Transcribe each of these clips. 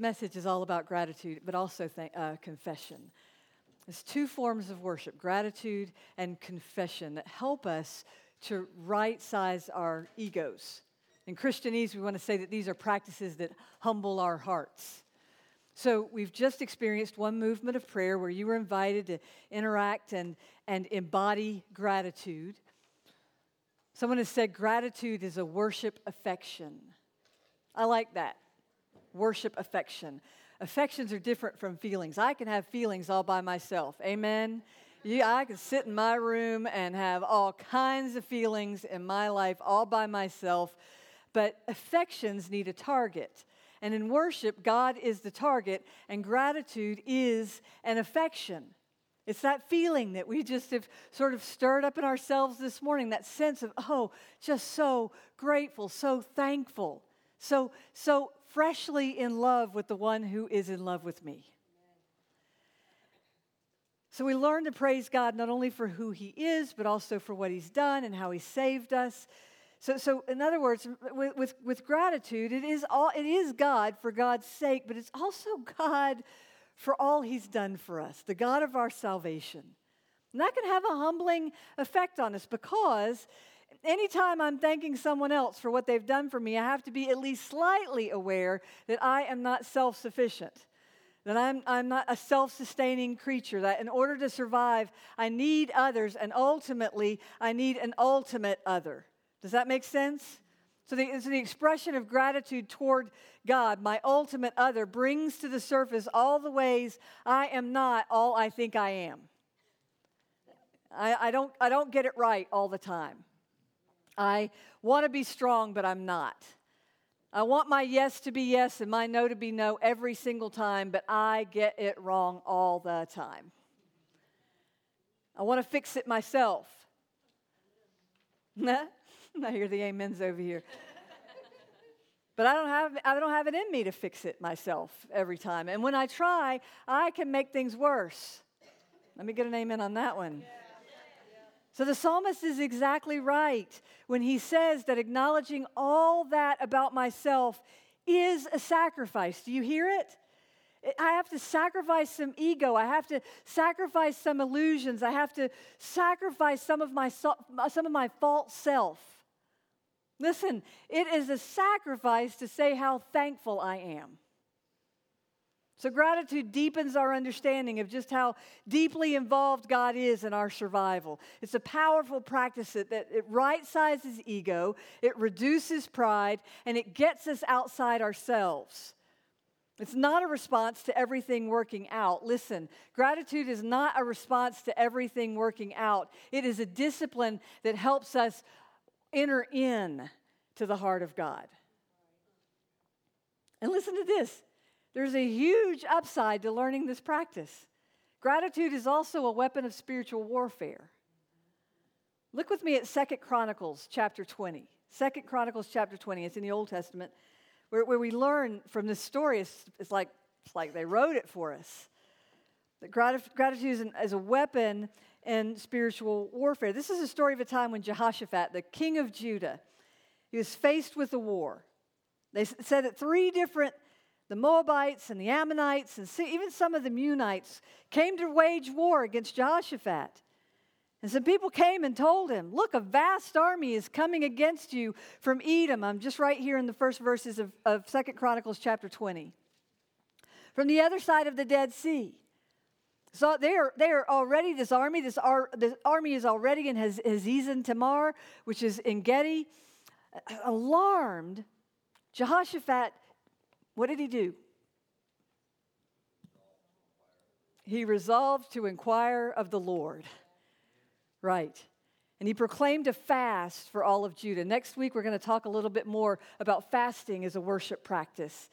Message is all about gratitude, but also th- uh, confession. There's two forms of worship gratitude and confession that help us to right size our egos. In Christianese, we want to say that these are practices that humble our hearts. So, we've just experienced one movement of prayer where you were invited to interact and, and embody gratitude. Someone has said gratitude is a worship affection. I like that. Worship affection. Affections are different from feelings. I can have feelings all by myself. Amen. Yeah, I can sit in my room and have all kinds of feelings in my life all by myself, but affections need a target. And in worship, God is the target, and gratitude is an affection. It's that feeling that we just have sort of stirred up in ourselves this morning, that sense of, oh, just so grateful, so thankful, so, so freshly in love with the one who is in love with me. So we learn to praise God not only for who He is, but also for what He's done and how He saved us. So, so in other words, with, with, with gratitude, it is, all, it is God for God's sake, but it's also God for all He's done for us, the God of our salvation. And that can have a humbling effect on us because anytime I'm thanking someone else for what they've done for me, I have to be at least slightly aware that I am not self sufficient, that I'm, I'm not a self sustaining creature, that in order to survive, I need others, and ultimately, I need an ultimate other. Does that make sense? So the, so the expression of gratitude toward God, my ultimate other, brings to the surface all the ways I am not all I think I am. I, I, don't, I don't get it right all the time. I want to be strong, but I'm not. I want my yes to be yes and my no to be no every single time, but I get it wrong all the time. I want to fix it myself. I hear the amens over here. but I don't have I don't have it in me to fix it myself every time. And when I try, I can make things worse. Let me get an amen on that one. So the psalmist is exactly right when he says that acknowledging all that about myself is a sacrifice. Do you hear it? I have to sacrifice some ego. I have to sacrifice some illusions. I have to sacrifice some of my some of my false self. Listen, it is a sacrifice to say how thankful I am. So, gratitude deepens our understanding of just how deeply involved God is in our survival. It's a powerful practice that, it right sizes ego, it reduces pride, and it gets us outside ourselves. It's not a response to everything working out. Listen, gratitude is not a response to everything working out. It is a discipline that helps us enter in to the heart of God. And listen to this there's a huge upside to learning this practice. Gratitude is also a weapon of spiritual warfare. Look with me at Second Chronicles chapter 20. Second Chronicles chapter 20. It's in the Old Testament, where, where we learn from this story. It's, it's, like, it's like they wrote it for us. That gratitude is, an, is a weapon in spiritual warfare. This is a story of a time when Jehoshaphat, the king of Judah, he was faced with a war. They said that three different the Moabites and the Ammonites and even some of the Meunites came to wage war against Jehoshaphat. And some people came and told him, Look, a vast army is coming against you from Edom. I'm just right here in the first verses of, of 2 Chronicles chapter 20. From the other side of the Dead Sea. So they are, they are already, this army, this, ar, this army is already in Hazezon Tamar, which is En Gedi. Alarmed, Jehoshaphat what did he do? He resolved to inquire of the Lord. Right. And he proclaimed a fast for all of Judah. Next week, we're going to talk a little bit more about fasting as a worship practice.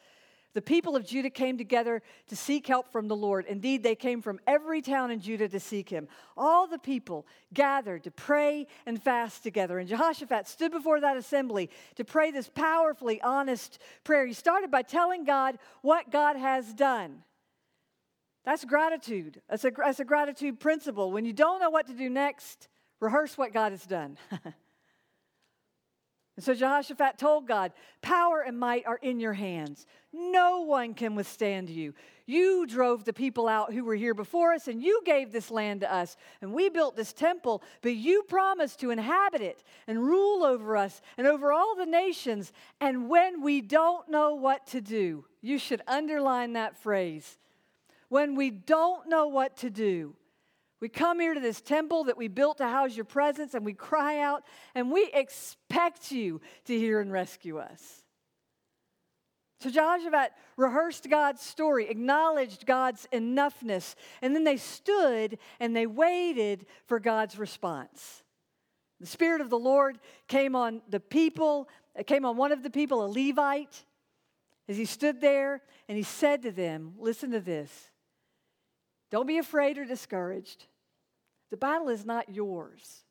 The people of Judah came together to seek help from the Lord. Indeed, they came from every town in Judah to seek him. All the people gathered to pray and fast together. And Jehoshaphat stood before that assembly to pray this powerfully honest prayer. He started by telling God what God has done. That's gratitude. That's a, that's a gratitude principle. When you don't know what to do next, rehearse what God has done. And so Jehoshaphat told God, Power and might are in your hands. No one can withstand you. You drove the people out who were here before us, and you gave this land to us. And we built this temple, but you promised to inhabit it and rule over us and over all the nations. And when we don't know what to do, you should underline that phrase. When we don't know what to do, we come here to this temple that we built to house your presence and we cry out and we expect you to hear and rescue us. So Jehoshaphat rehearsed God's story, acknowledged God's enoughness, and then they stood and they waited for God's response. The Spirit of the Lord came on the people, it came on one of the people, a Levite, as he stood there and he said to them, Listen to this. Don't be afraid or discouraged. The battle is not yours,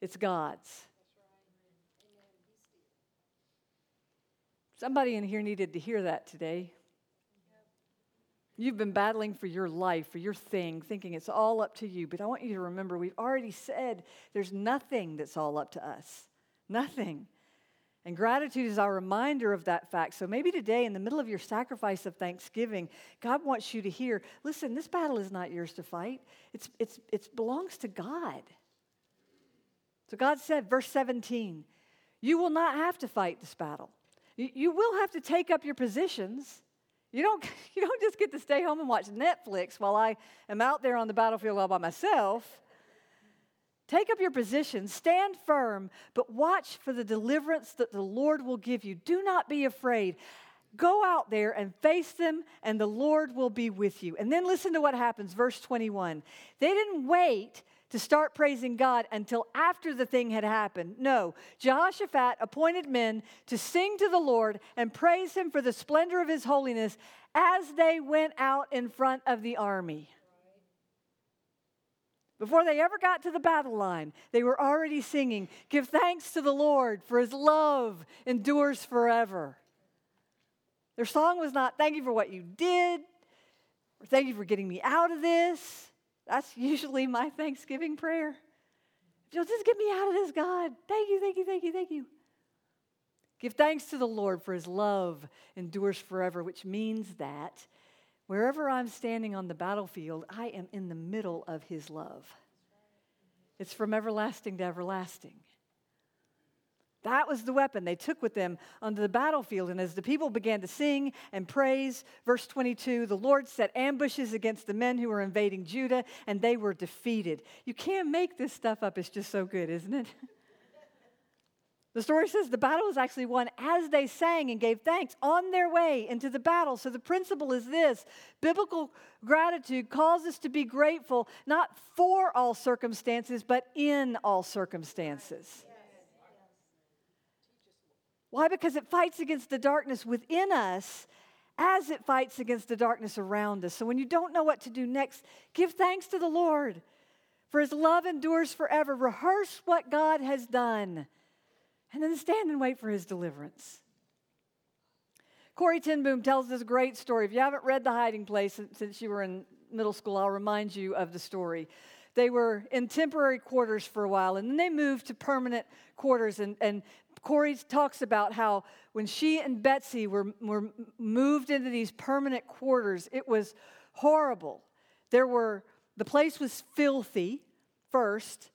it's God's. Somebody in here needed to hear that today. You've been battling for your life, for your thing, thinking it's all up to you. But I want you to remember we've already said there's nothing that's all up to us. Nothing. And gratitude is our reminder of that fact. So maybe today, in the middle of your sacrifice of thanksgiving, God wants you to hear listen, this battle is not yours to fight, it's, it's, it belongs to God. So God said, verse 17, you will not have to fight this battle. You, you will have to take up your positions. You don't, you don't just get to stay home and watch Netflix while I am out there on the battlefield all by myself. Take up your position, stand firm, but watch for the deliverance that the Lord will give you. Do not be afraid. Go out there and face them, and the Lord will be with you. And then listen to what happens, verse 21. They didn't wait to start praising God until after the thing had happened. No, Jehoshaphat appointed men to sing to the Lord and praise him for the splendor of his holiness as they went out in front of the army. Before they ever got to the battle line, they were already singing, Give thanks to the Lord, for his love endures forever. Their song was not, Thank you for what you did, or Thank you for getting me out of this. That's usually my Thanksgiving prayer. Just get me out of this, God. Thank you, thank you, thank you, thank you. Give thanks to the Lord, for his love endures forever, which means that Wherever I'm standing on the battlefield, I am in the middle of His love. It's from everlasting to everlasting. That was the weapon they took with them onto the battlefield. And as the people began to sing and praise, verse 22, the Lord set ambushes against the men who were invading Judah, and they were defeated. You can't make this stuff up. It's just so good, isn't it? The story says the battle was actually won as they sang and gave thanks on their way into the battle. So the principle is this biblical gratitude calls us to be grateful not for all circumstances, but in all circumstances. Why? Because it fights against the darkness within us as it fights against the darkness around us. So when you don't know what to do next, give thanks to the Lord. For his love endures forever. Rehearse what God has done and then stand and wait for his deliverance. Corrie ten Boom tells this great story. If you haven't read The Hiding Place since you were in middle school, I'll remind you of the story. They were in temporary quarters for a while, and then they moved to permanent quarters. And, and Corrie talks about how when she and Betsy were, were moved into these permanent quarters, it was horrible. There were, the place was filthy first.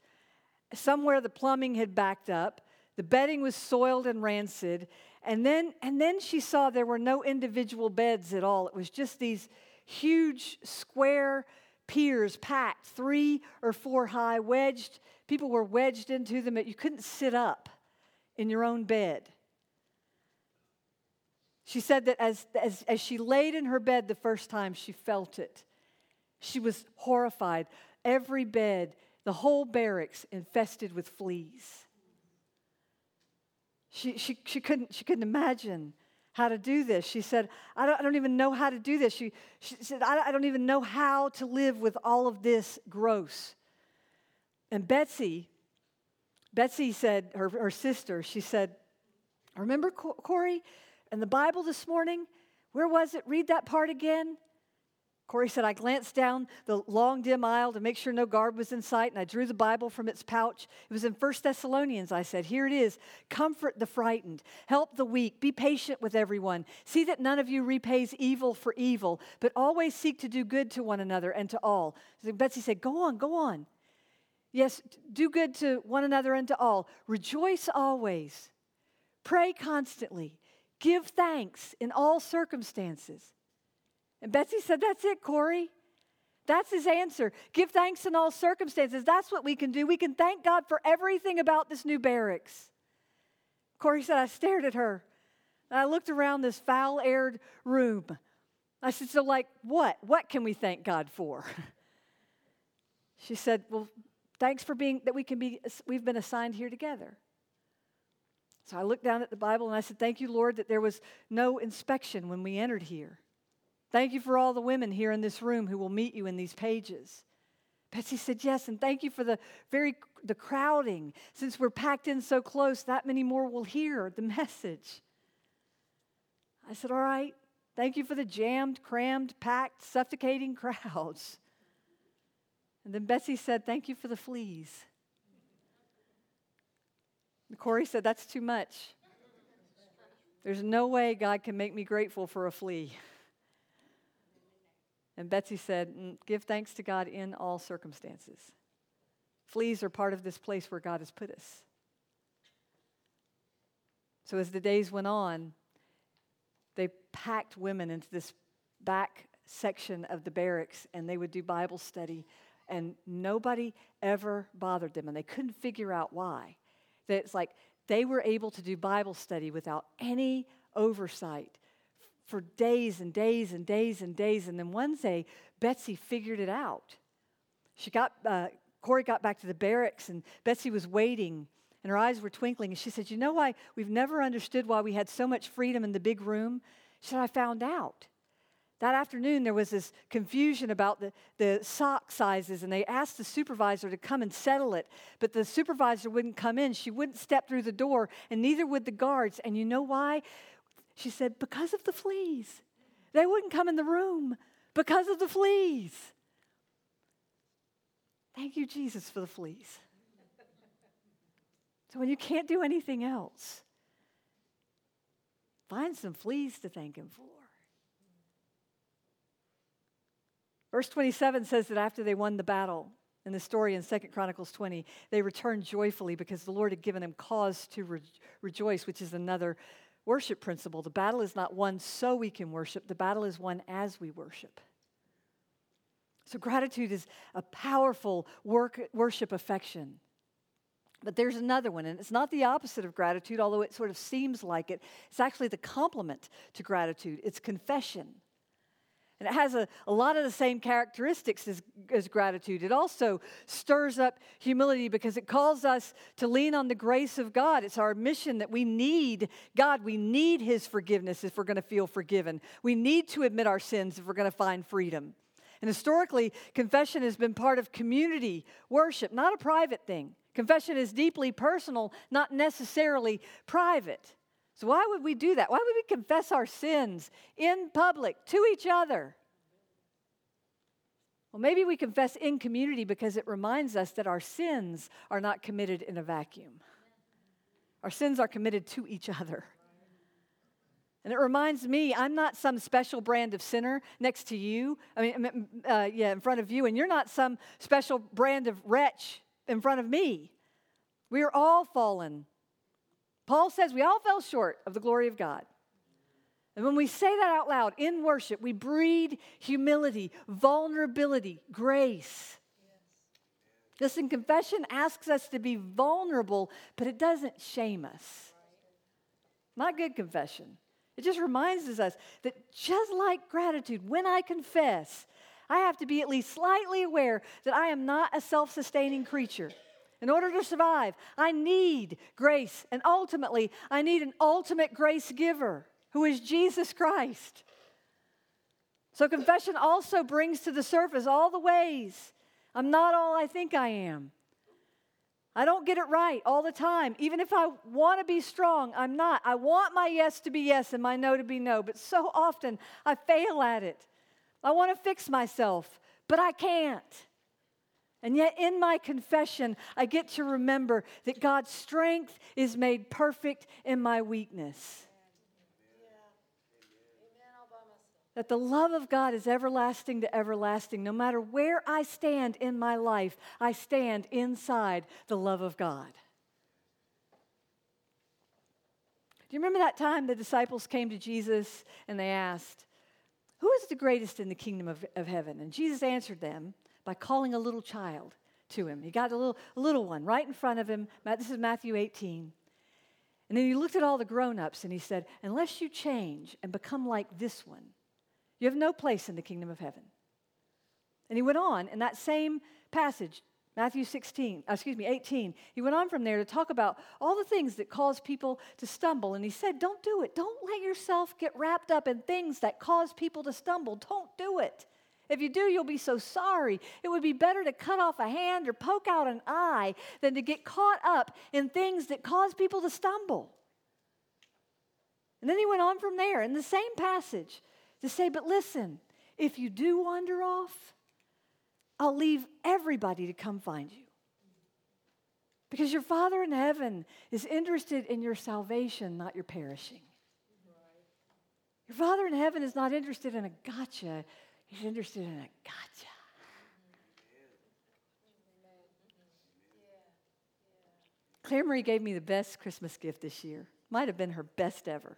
Somewhere the plumbing had backed up. The bedding was soiled and rancid. And then, and then she saw there were no individual beds at all. It was just these huge square piers packed, three or four high, wedged. People were wedged into them. You couldn't sit up in your own bed. She said that as, as, as she laid in her bed the first time, she felt it. She was horrified. Every bed, the whole barracks infested with fleas. She, she, she, couldn't, she couldn't imagine how to do this. She said, I don't, I don't even know how to do this. She, she said, I, I don't even know how to live with all of this gross. And Betsy, Betsy said, her, her sister, she said, Remember, Corrie, in the Bible this morning? Where was it? Read that part again. Corrie said, I glanced down the long, dim aisle to make sure no guard was in sight, and I drew the Bible from its pouch. It was in First Thessalonians. I said, Here it is Comfort the frightened, help the weak, be patient with everyone. See that none of you repays evil for evil, but always seek to do good to one another and to all. So Betsy said, Go on, go on. Yes, do good to one another and to all. Rejoice always. Pray constantly. Give thanks in all circumstances. And Betsy said, That's it, Corrie. That's his answer. Give thanks in all circumstances. That's what we can do. We can thank God for everything about this new barracks. Corrie said, I stared at her. And I looked around this foul aired room. I said, So, like, what? What can we thank God for? She said, Well, thanks for being that we can be, we've been assigned here together. So I looked down at the Bible and I said, Thank you, Lord, that there was no inspection when we entered here. Thank you for all the women here in this room who will meet you in these pages. Betsy said, Yes, and thank you for the very the crowding. Since we're packed in so close, that many more will hear the message. I said, All right. Thank you for the jammed, crammed, packed, suffocating crowds. And then Betsy said, Thank you for the fleas. And Corrie said, That's too much. There's no way God can make me grateful for a flea. And Betsy said, mm, Give thanks to God in all circumstances. Fleas are part of this place where God has put us. So as the days went on, they packed women into this back section of the barracks and they would do Bible study, and nobody ever bothered them, and they couldn't figure out why. That it's like they were able to do Bible study without any oversight for days and days and days and days. And then one day, Betsy figured it out. She got, uh, Corrie got back to the barracks, and Betsy was waiting, and her eyes were twinkling. And she said, You know why we've never understood why we had so much freedom in the big room? She said, I found out. That afternoon, there was this confusion about the, the sock sizes, and they asked the supervisor to come and settle it. But the supervisor wouldn't come in. She wouldn't step through the door, and neither would the guards. And you know why? She said, Because of the fleas. They wouldn't come in the room because of the fleas. Thank you, Jesus, for the fleas. So when you can't do anything else, find some fleas to thank Him for. Verse 27 says that after they won the battle, in the story in Second Chronicles 20, they returned joyfully because the Lord had given them cause to re- rejoice, which is another worship principle. The battle is not won so we can worship, the battle is won as we worship. So, gratitude is a powerful work, worship affection. But there's another one, and it's not the opposite of gratitude, although it sort of seems like it. It's actually the complement to gratitude. It's confession. And it has a, a lot of the same characteristics as, as gratitude. It also stirs up humility because it calls us to lean on the grace of God. It's our mission that we need God. We need His forgiveness if we're going to feel forgiven. We need to admit our sins if we're going to find freedom. And historically, confession has been part of community worship, not a private thing. Confession is deeply personal, not necessarily private. So, why would we do that? Why would we confess our sins in public to each other? Well, maybe we confess in community because it reminds us that our sins are not committed in a vacuum. Our sins are committed to each other. And it reminds me, I'm not some special brand of sinner next to you. I mean, uh, yeah, in front of you, and you're not some special brand of wretch in front of me. We are all fallen Paul says we all fell short of the glory of God. And when we say that out loud in worship, we breed humility, vulnerability, grace. Listen, confession asks us to be vulnerable, but it doesn't shame us. Not good confession. It just reminds us that just like gratitude, when I confess, I have to be at least slightly aware that I am not a self sustaining creature. In order to survive, I need grace. And ultimately, I need an ultimate grace giver. who is Jesus Christ. So, confession also brings to the surface all the ways I'm not all I think I am. I don't get it right all the time. Even if I want to be strong, I'm not. I want my yes to be yes and my no to be no, but so often I fail at it. I want to fix myself, but I can't. And yet, in my confession, I get to remember that God's strength is made perfect in my weakness. That the love of God is everlasting to everlasting. No matter where I stand in my life, I stand inside the love of God. Do you remember that time the disciples came to Jesus and they asked, Who is the greatest in the kingdom of, of heaven? And Jesus answered them by calling a little child to him. He got a little, a little one right in front of him. This is Matthew 18. And then he looked at all the grown ups and he said, Unless you change and become like this one, you have no place in the kingdom of heaven. And he went on in that same passage, Matthew 16, uh, excuse me, 18. He went on from there to talk about all the things that cause people to stumble. And he said, Don't do it. Don't let yourself get wrapped up in things that cause people to stumble. Don't do it. If you do, you'll be so sorry. It would be better to cut off a hand or poke out an eye than to get caught up in things that cause people to stumble. And then he went on from there in the same passage to say, But listen, if you do wander off, I'll leave everybody to come find you. Because your Father in heaven is interested in your salvation, not your perishing. Your Father in heaven is not interested in a gotcha, He's interested in a gotcha. Claire Marie gave me the best Christmas gift this year. Might have been her best ever.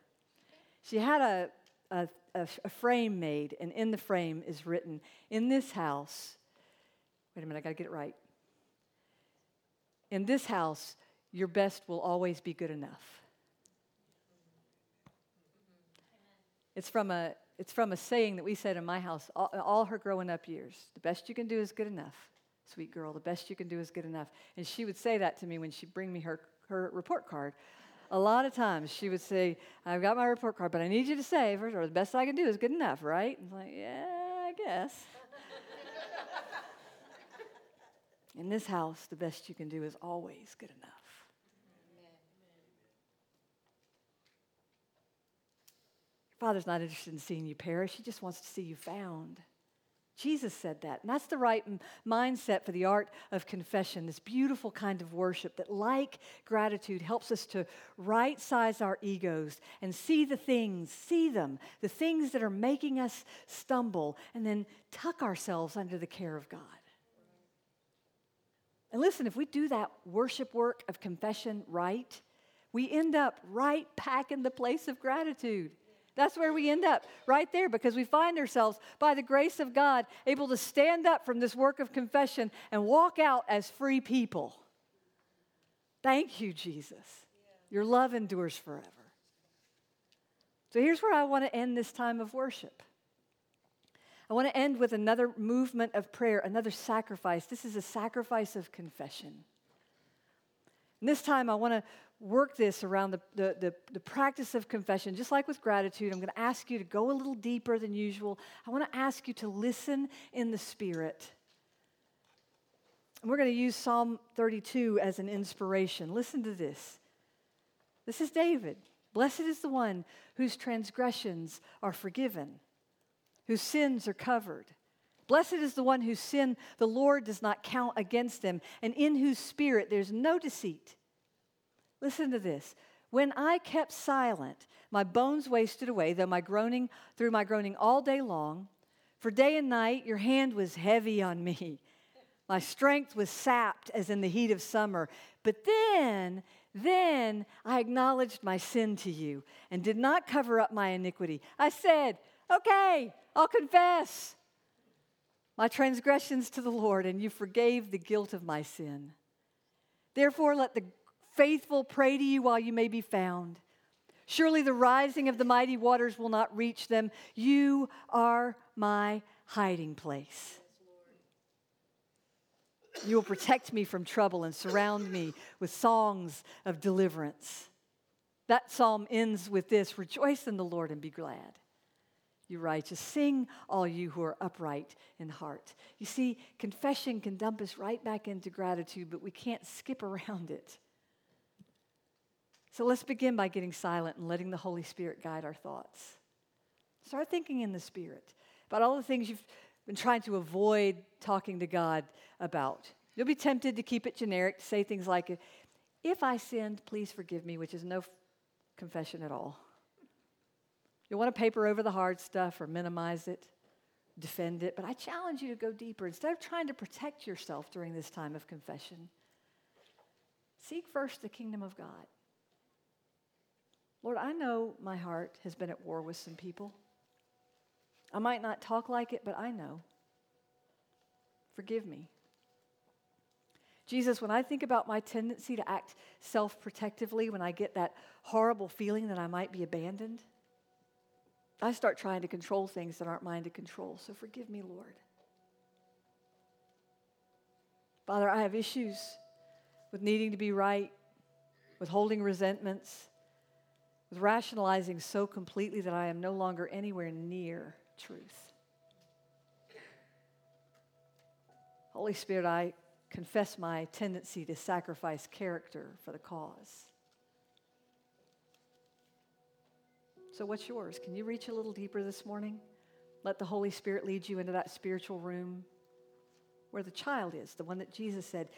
She had a, a, a, a, frame made, and in the frame is written, In this house, wait a minute, I gotta get it right. In this house, your best will always be good enough. It's from a it's from a saying that we said in my house all, all, her growing up years. The best you can do is good enough, sweet girl. The best you can do is good enough. And she would say that to me when she'd bring me her, her report card. A lot of times she would say, I've got my report card, but I need you to say, or the best I can do is good enough, right? I'm like, yeah, I guess. in this house, the best you can do is always good enough. Father's not interested in seeing you perish, He just wants to see you found. Jesus said that. And that's the right m- mindset for the art of confession, this beautiful kind of worship that, like gratitude, helps us to right size our egos and see the things, see them, the things that are making us stumble, and then tuck ourselves under the care of God. And listen, if we do that worship work of confession right, we end up right back in the place of gratitude. That's where we end up, right there, because we find ourselves, by the grace of God, able to stand up from this work of confession and walk out as free people. Thank you, Jesus. Your love endures forever. So here's where I want to end this time of worship. I want to end with another movement of prayer, another sacrifice. This is a sacrifice of confession. And this time I want to work this around the, the, the, the, practice of confession, just like with gratitude, I'm going to ask you to go a little deeper than usual. I want to ask you to listen in the Spirit. And we're going to use Psalm 32 as an inspiration. Listen to this. This is David. Blessed is the one whose transgressions are forgiven, whose sins are covered. Blessed is the one whose sin the Lord does not count against them, and in whose spirit there's no deceit. Listen to this. When I kept silent, my bones wasted away, though my groaning through my groaning all day long. For day and night your hand was heavy on me. My strength was sapped as in the heat of summer. But then, then I acknowledged my sin to you and did not cover up my iniquity. I said, Okay, I'll confess my transgressions to the Lord, and you forgave the guilt of my sin. Therefore, let the faithful pray to you while you may be found. Surely the rising of the mighty waters will not reach them. You are my hiding place. You will protect me from trouble and surround me with songs of deliverance. That psalm ends with this Rejoice in the Lord and be glad. You righteous, sing, all you who are upright in heart. You see, confession can dump us right back into gratitude, but we can't skip around it. So let's begin by getting silent and letting the Holy Spirit guide our thoughts. Start thinking in the Spirit about all the things you've been trying to avoid talking to God about. You'll be tempted to keep it generic, to say things like, If I sinned, please forgive me, which is no confession at all. You'll want to paper over the hard stuff or minimize it, defend it, but I challenge you to go deeper. Instead of trying to protect yourself during this time of confession, seek first the kingdom of God. Lord, I know my heart has been at war with some people. I might not talk like it, but I know. Forgive me. Jesus, when I think about my tendency to act self protectively, when I get that horrible feeling that I might be abandoned, I start trying to control things that aren't mine to control. So forgive me, Lord. Father, I have issues with needing to be right, with holding resentments, with rationalizing so completely that I am no longer anywhere near truth. Holy Spirit, I confess my tendency to sacrifice character for the cause. So, what's yours? Can you reach a little deeper this morning? Let the Holy Spirit lead you into that spiritual room where the child is, the one that Jesus said,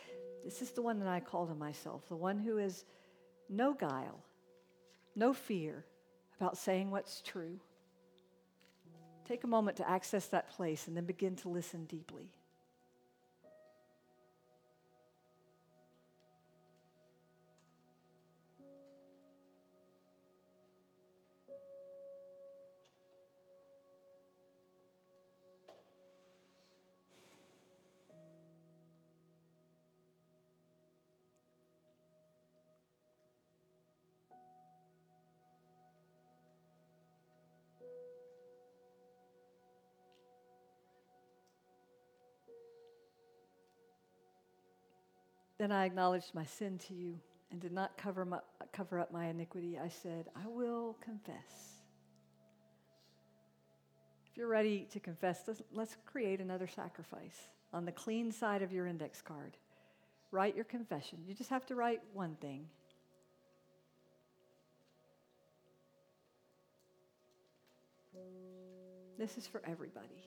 This is the one that I call to myself, the one who is no guile, no fear about saying what's true. Take a moment to access that place and then begin to listen deeply. Then I acknowledged my sin to you and did not cover, my, cover up my iniquity. I said, I will confess. If you're ready to confess, let's, let's create another sacrifice on the clean side of your index card. Write your confession. You just have to write one thing. This is for everybody.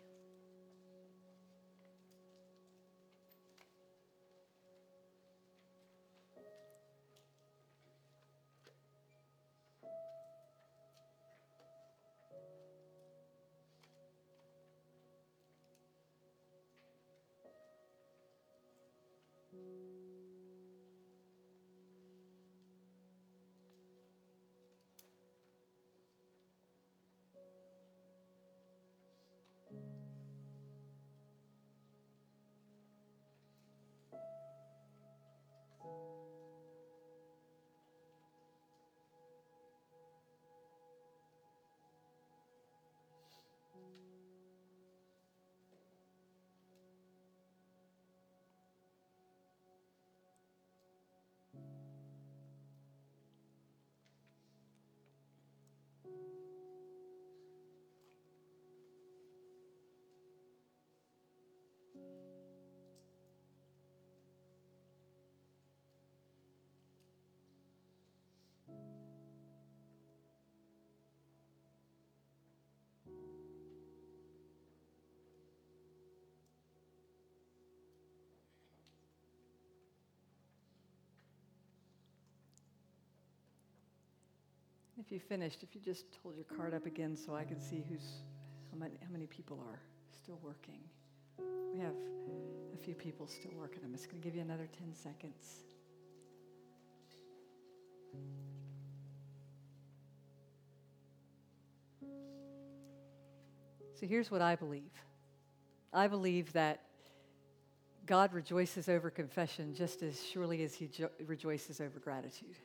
If you finished, if you just hold your card up again so I can see who's, how many, how many people are still working. We have a few people still working. I'm just going to give you another 10 seconds. So here's what I believe I believe that God rejoices over confession just as surely as he jo- rejoices over gratitude.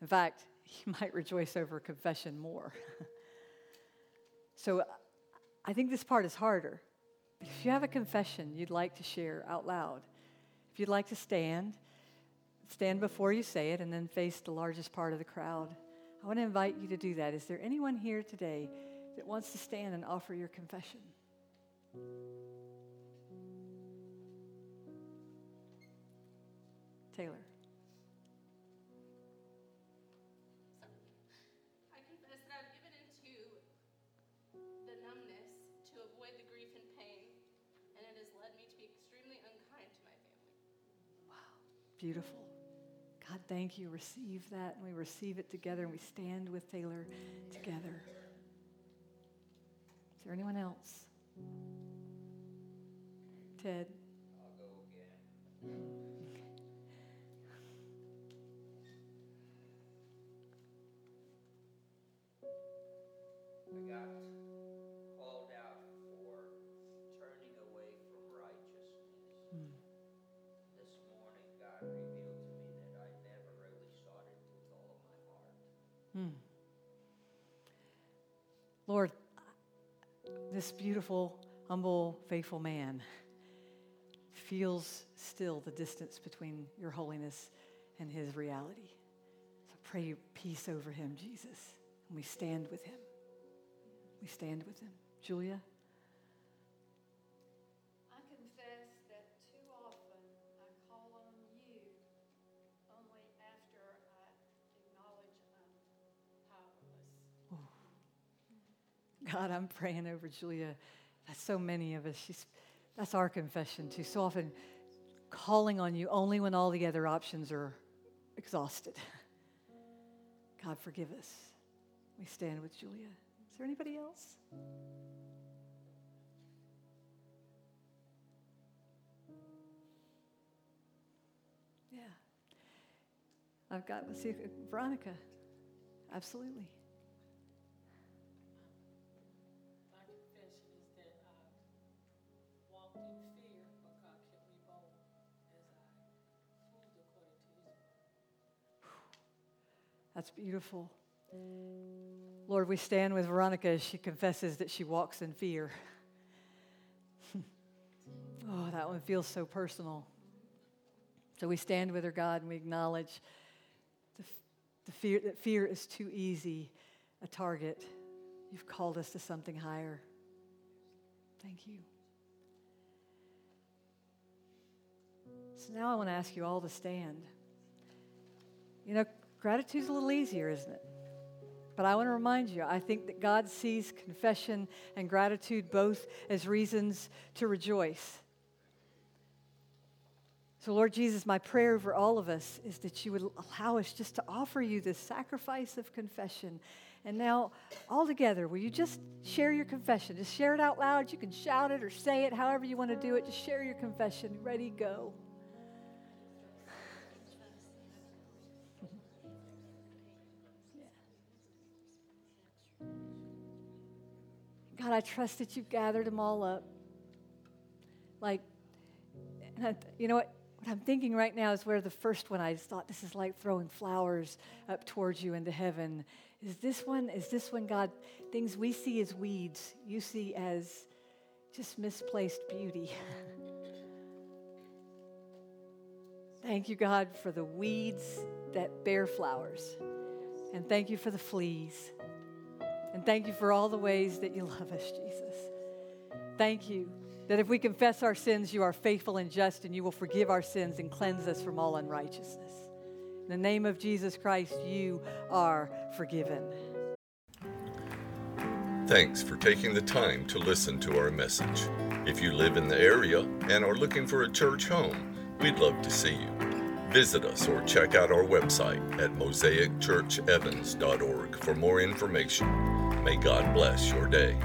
In fact, you might rejoice over confession more. so I think this part is harder. If you have a confession you'd like to share out loud, if you'd like to stand, stand before you say it and then face the largest part of the crowd. I want to invite you to do that. Is there anyone here today that wants to stand and offer your confession? Taylor. Beautiful. God, thank you. Receive that, and we receive it together, and we stand with Taylor together. Is there anyone else? Ted. I got this beautiful, humble, faithful man feels still the distance between your holiness and his reality. So pray peace over him, Jesus. And we stand with him. We stand with him. Julia? God, I'm praying over Julia. That's so many of us. She's, that's our confession too. So often calling on you only when all the other options are exhausted. God, forgive us. We stand with Julia. Is there anybody else? Yeah. I've got, let's see, Veronica. Absolutely. That's beautiful. Lord, we stand with Veronica as she confesses that she walks in fear. oh, that one feels so personal. So we stand with her, God, and we acknowledge the, the fear that fear is too easy a target. You've called us to something higher. Thank you. So now I want to ask you all to stand. You know, gratitude's a little easier, isn't it? But I want to remind you, I think that God sees confession and gratitude both as reasons to rejoice. So, Lord Jesus, my prayer over all of us is that you would allow us just to offer you this sacrifice of confession. And now, all together, will you just share your confession? Just share it out loud. You can shout it or say it, however you want to do it. Just share your confession. Ready, go. God, I trust that you've gathered them all up. Like, I, you know what? What I'm thinking right now is where the first one I just thought this is like throwing flowers up towards you into heaven. Is this one? Is this one, God? Things we see as weeds, you see as just misplaced beauty. thank you, God, for the weeds that bear flowers. And thank you for the fleas. And thank you for all the ways that you love us, Jesus. Thank you that if we confess our sins, you are faithful and just, and you will forgive our sins and cleanse us from all unrighteousness. In the name of Jesus Christ, you are forgiven. Thanks for taking the time to listen to our message. If you live in the area and are looking for a church home, we'd love to see you. Visit us or check out our website at mosaicchurchevans.org for more information. May God bless your day.